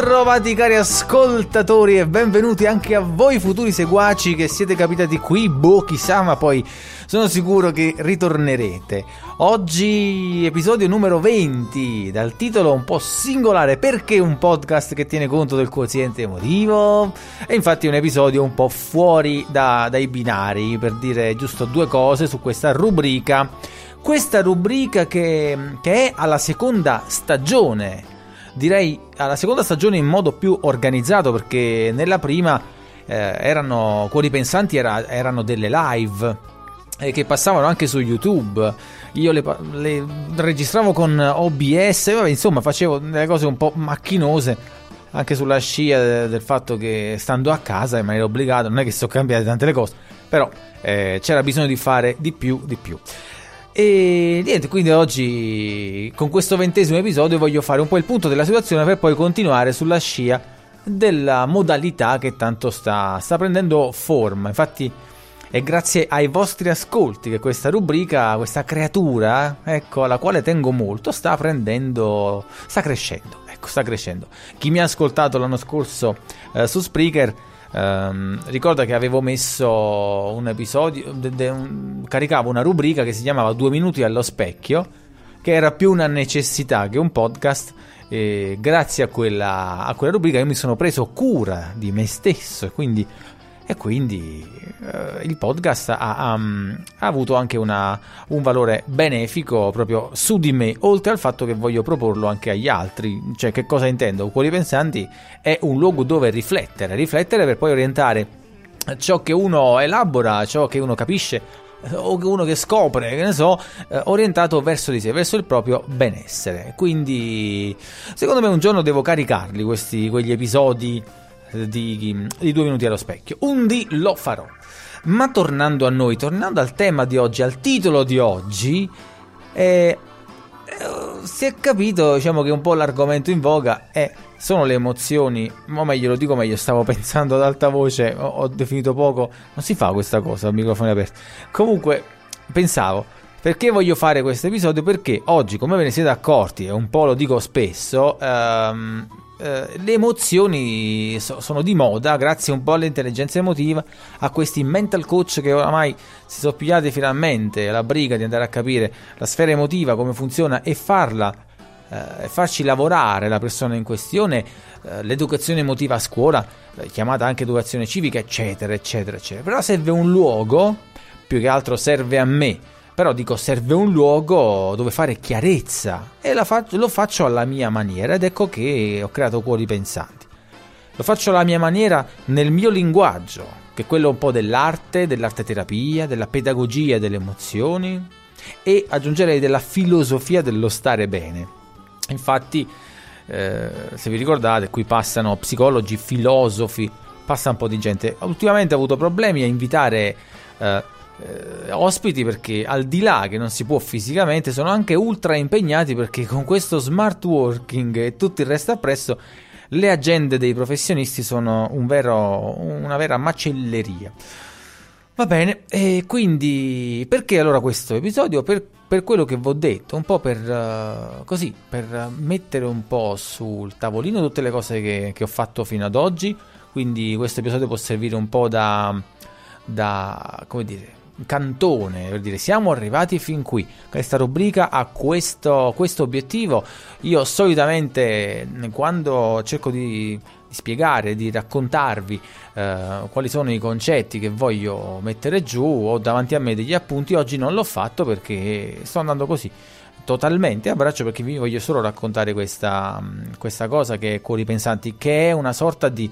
Bentrovati cari ascoltatori e benvenuti anche a voi futuri seguaci che siete capitati qui, boh chissà, ma poi sono sicuro che ritornerete. Oggi episodio numero 20, dal titolo un po' singolare, perché un podcast che tiene conto del quoziente emotivo? E infatti un episodio un po' fuori da, dai binari, per dire giusto due cose su questa rubrica. Questa rubrica che, che è alla seconda stagione direi alla seconda stagione in modo più organizzato perché nella prima eh, erano cuori pensanti era, erano delle live eh, che passavano anche su YouTube. Io le, le registravo con OBS vabbè, insomma facevo delle cose un po' macchinose anche sulla scia del fatto che stando a casa in maniera obbligata non è che sono cambiate tante le cose però eh, c'era bisogno di fare di più di più e niente, quindi oggi con questo ventesimo episodio voglio fare un po' il punto della situazione per poi continuare sulla scia della modalità che tanto sta, sta prendendo forma. Infatti è grazie ai vostri ascolti che questa rubrica, questa creatura, ecco, alla quale tengo molto, sta prendendo, sta crescendo. Ecco, sta crescendo. Chi mi ha ascoltato l'anno scorso eh, su Spreaker Um, ricordo che avevo messo un episodio, de, de, un, caricavo una rubrica che si chiamava Due minuti allo specchio, che era più una necessità che un podcast. E grazie a quella, a quella rubrica io mi sono preso cura di me stesso e quindi e quindi eh, il podcast ha, ha, ha avuto anche una, un valore benefico proprio su di me, oltre al fatto che voglio proporlo anche agli altri. Cioè, che cosa intendo? Cuori Pensanti è un luogo dove riflettere, riflettere per poi orientare ciò che uno elabora, ciò che uno capisce o uno che scopre, che ne so, eh, orientato verso di sé, verso il proprio benessere. Quindi, secondo me, un giorno devo caricarli questi, quegli episodi di, di due minuti allo specchio. Un di lo farò. Ma tornando a noi, tornando al tema di oggi, al titolo di oggi, eh, eh, si è capito diciamo che un po' l'argomento in voga è, sono le emozioni, o meglio lo dico meglio, stavo pensando ad alta voce, ho, ho definito poco, non si fa questa cosa, a microfono aperto. Comunque pensavo, perché voglio fare questo episodio? Perché oggi, come ve ne siete accorti, e un po' lo dico spesso, ehm, eh, le emozioni so, sono di moda grazie un po' all'intelligenza emotiva, a questi mental coach che oramai si sono pigliati finalmente la briga di andare a capire la sfera emotiva, come funziona e farla eh, farci lavorare la persona in questione, eh, l'educazione emotiva a scuola, eh, chiamata anche educazione civica, eccetera, eccetera, eccetera. Però serve un luogo, più che altro serve a me però dico serve un luogo dove fare chiarezza e fa- lo faccio alla mia maniera ed ecco che ho creato cuori pensanti. Lo faccio alla mia maniera nel mio linguaggio, che è quello un po' dell'arte, dell'arte terapia, della pedagogia delle emozioni e aggiungerei della filosofia dello stare bene. Infatti, eh, se vi ricordate, qui passano psicologi, filosofi, passa un po' di gente. Ultimamente ho avuto problemi a invitare eh, eh, ospiti perché al di là che non si può fisicamente sono anche ultra impegnati perché con questo smart working e tutto il resto appresso le agende dei professionisti sono un vero, una vera macelleria. Va bene, e quindi perché allora questo episodio? Per, per quello che vi ho detto, un po' per uh, così, per mettere un po' sul tavolino tutte le cose che, che ho fatto fino ad oggi. Quindi questo episodio può servire un po' da, da come dire, cantone per dire siamo arrivati fin qui. Questa rubrica ha questo, questo obiettivo. Io solitamente quando cerco di, di spiegare di raccontarvi eh, quali sono i concetti che voglio mettere giù ho davanti a me degli appunti oggi non l'ho fatto perché sto andando così totalmente a braccio perché vi voglio solo raccontare questa, questa cosa che è Cuori Pensanti che è una sorta di,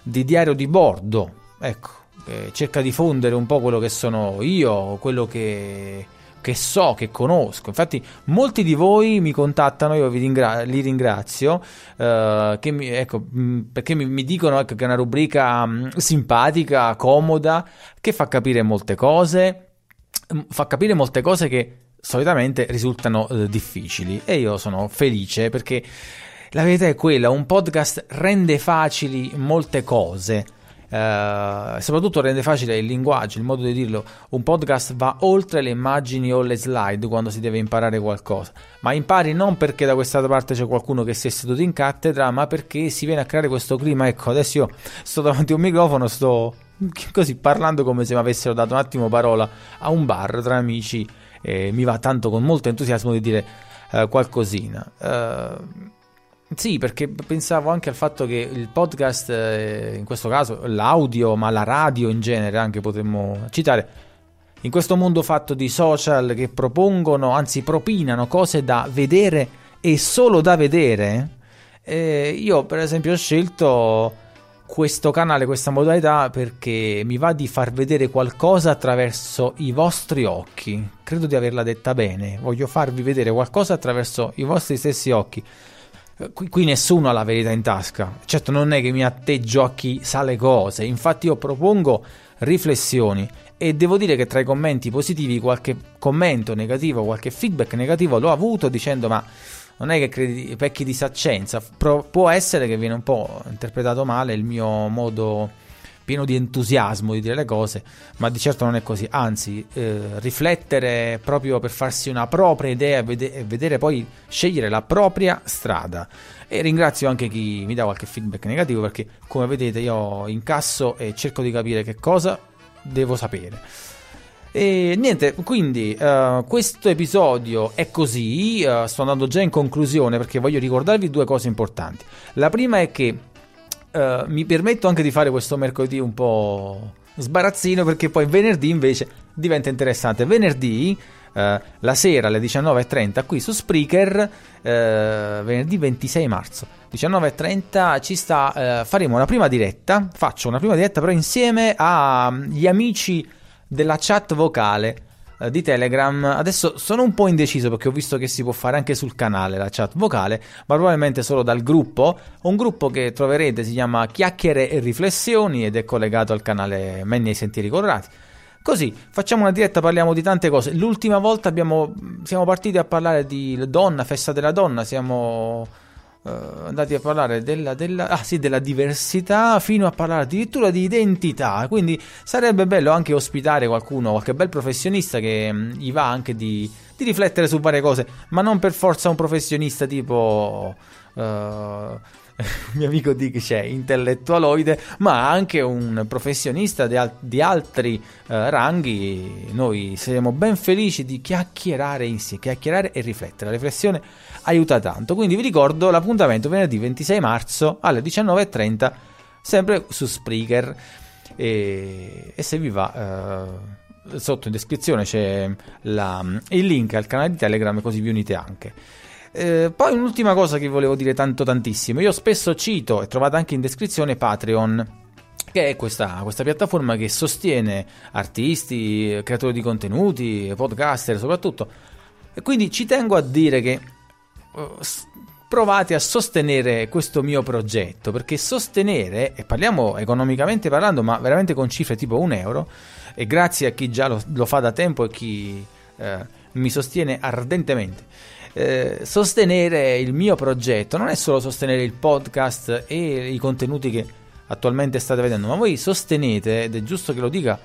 di diario di bordo ecco eh, cerca di fondere un po' quello che sono io, quello che, che, so, che conosco. Infatti, molti di voi mi contattano, io ringra- li ringrazio, eh, mi, ecco, mm, perché mi, mi dicono ecco, che è una rubrica mh, mm, simpatica, comoda, che fa capire molte cose, mh, mm, fa capire molte cose che solitamente risultano eh, difficili e io sono felice perché la verità è quella, un podcast rende facili molte cose eh, soprattutto rende facile il linguaggio, il modo di dirlo. Un podcast va oltre le immagini o le slide quando si deve imparare qualcosa, ma impari non perché da questa parte c'è qualcuno che si è seduto in cattedra, ma perché si viene a creare questo clima. Ecco, adesso io sto davanti a un microfono, sto così parlando come se mi avessero dato un attimo parola a un bar tra amici e mi va tanto con molto entusiasmo di dire uh, qualcosina. Uh, sì, perché pensavo anche al fatto che il podcast, eh, in questo caso l'audio, ma la radio in genere anche potremmo citare, in questo mondo fatto di social che propongono, anzi propinano cose da vedere e solo da vedere, eh, io per esempio ho scelto questo canale, questa modalità perché mi va di far vedere qualcosa attraverso i vostri occhi. Credo di averla detta bene, voglio farvi vedere qualcosa attraverso i vostri stessi occhi. Qui, qui, nessuno ha la verità in tasca. Certo, non è che mi atteggio a chi sa le cose. Infatti, io propongo riflessioni. E devo dire che tra i commenti positivi, qualche commento negativo, qualche feedback negativo l'ho avuto dicendo: Ma non è che credi pecchi di saccenza. Pro, può essere che viene un po' interpretato male il mio modo pieno di entusiasmo di dire le cose, ma di certo non è così. Anzi, eh, riflettere proprio per farsi una propria idea e vedere, vedere poi scegliere la propria strada. E ringrazio anche chi mi dà qualche feedback negativo perché, come vedete, io incasso e cerco di capire che cosa devo sapere. E niente, quindi uh, questo episodio è così, uh, sto andando già in conclusione perché voglio ricordarvi due cose importanti. La prima è che uh, mi permetto anche di fare questo mercoledì un po' sbarazzino perché poi venerdì invece diventa interessante. Venerdì Uh, la sera alle 19.30 qui su Spreaker, uh, venerdì 26 marzo, 19.30 ci sta, uh, faremo una prima diretta, faccio una prima diretta però insieme agli amici della chat vocale. eh, di Telegram. Adesso sono un po' indeciso perché ho visto che si può fare anche sul canale la chat vocale, ma probabilmente solo dal gruppo. Un gruppo che troverete si chiama Chiacchiere e Riflessioni ed è collegato al canale Menni ai Sentieri Colorati. Così facciamo una diretta, parliamo di tante cose. L'ultima volta abbiamo, siamo partiti a parlare di donna, festa della donna, siamo uh, andati a parlare della, della, ah, sì, della, diversità fino a parlare addirittura di identità. Quindi sarebbe bello anche ospitare qualcuno, qualche bel professionista che mh, mm, gli va anche di, di, riflettere su varie cose, ma non per forza un professionista tipo. Uh, mio amico Dick c'è intellettualoide, ma anche un professionista di, al- di altri uh, ranghi. Noi saremo ben felici di chiacchierare insieme, chiacchierare e riflettere. La riflessione aiuta tanto. Quindi vi ricordo l'appuntamento venerdì 26 marzo alle 19.30, sempre su Spreaker. E, e se vi va. Uh, sotto in descrizione c'è la, il link al canale di Telegram così vi unite anche. Eh, poi un'ultima cosa che volevo dire tanto tantissimo, io spesso cito e trovate anche in descrizione Patreon che è questa, questa, piattaforma che sostiene artisti, creatori di contenuti, podcaster soprattutto. E quindi ci tengo a dire che uh, provate a sostenere questo mio progetto, perché sostenere, e parliamo economicamente parlando, ma veramente con cifre tipo un euro, e grazie a chi già lo, lo fa da tempo e chi eh, mi sostiene ardentemente eh, sostenere il mio progetto non è solo sostenere il podcast e i contenuti che attualmente state vedendo, ma voi sostenete, ed è giusto che lo dica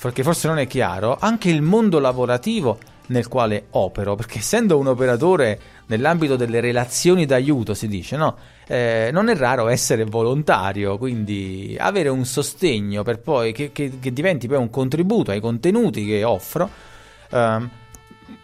perché forse non è chiaro, anche il mondo lavorativo nel quale opero, perché essendo un operatore nell'ambito delle relazioni d'aiuto, si dice, no? Eh, non è raro essere volontario, quindi avere un sostegno per poi che, che, che diventi poi un contributo ai contenuti che offro. Um,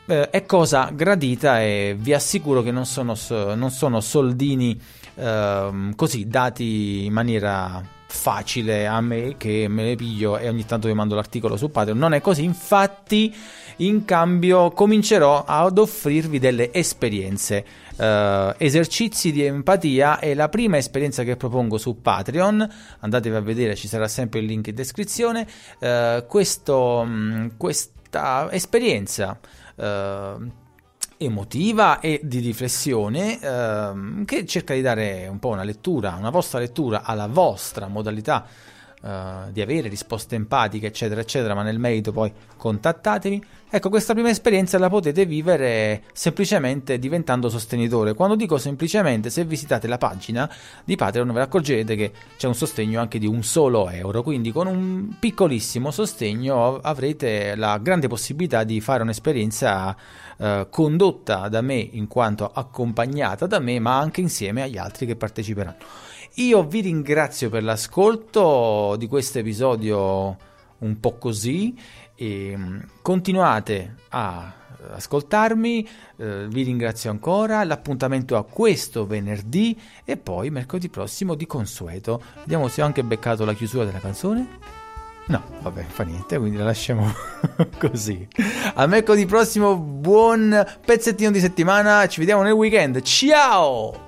eh, è cosa gradita e vi assicuro che non sono, non sono soldini eh, così dati in maniera facile a me che me ne piglio e ogni tanto vi mando l'articolo su Patreon. Non è così, infatti in cambio comincerò ad offrirvi delle esperienze. Uh, esercizi di empatia è la prima esperienza che propongo su Patreon andatevi a vedere ci sarà sempre il link in descrizione uh, questo, um, questa esperienza eh, emotiva e di riflessione eh, che cerca di dare un po' una lettura, una vostra lettura alla vostra modalità uh, di avere risposte empatiche, eccetera, eccetera, ma nel merito poi contattatemi. Ecco, questa prima esperienza la potete vivere semplicemente diventando sostenitore. Quando dico semplicemente, se visitate la pagina di Patreon vi accorgerete che c'è un sostegno anche di un solo euro, quindi con un piccolissimo sostegno avrete la grande possibilità di fare un'esperienza uh, condotta da me in quanto accompagnata da me, ma anche insieme agli altri che parteciperanno. Io vi ringrazio per l'ascolto di questo episodio un po' così e mm, continuate a ascoltarmi, eh, vi ringrazio ancora, l'appuntamento a questo venerdì e poi mercoledì prossimo di consueto. Vediamo se ho anche beccato la chiusura della canzone. No, vabbè, fa niente, quindi la lasciamo così. A mercoledì prossimo, buon pezzettino di settimana, ci vediamo nel weekend. Ciao!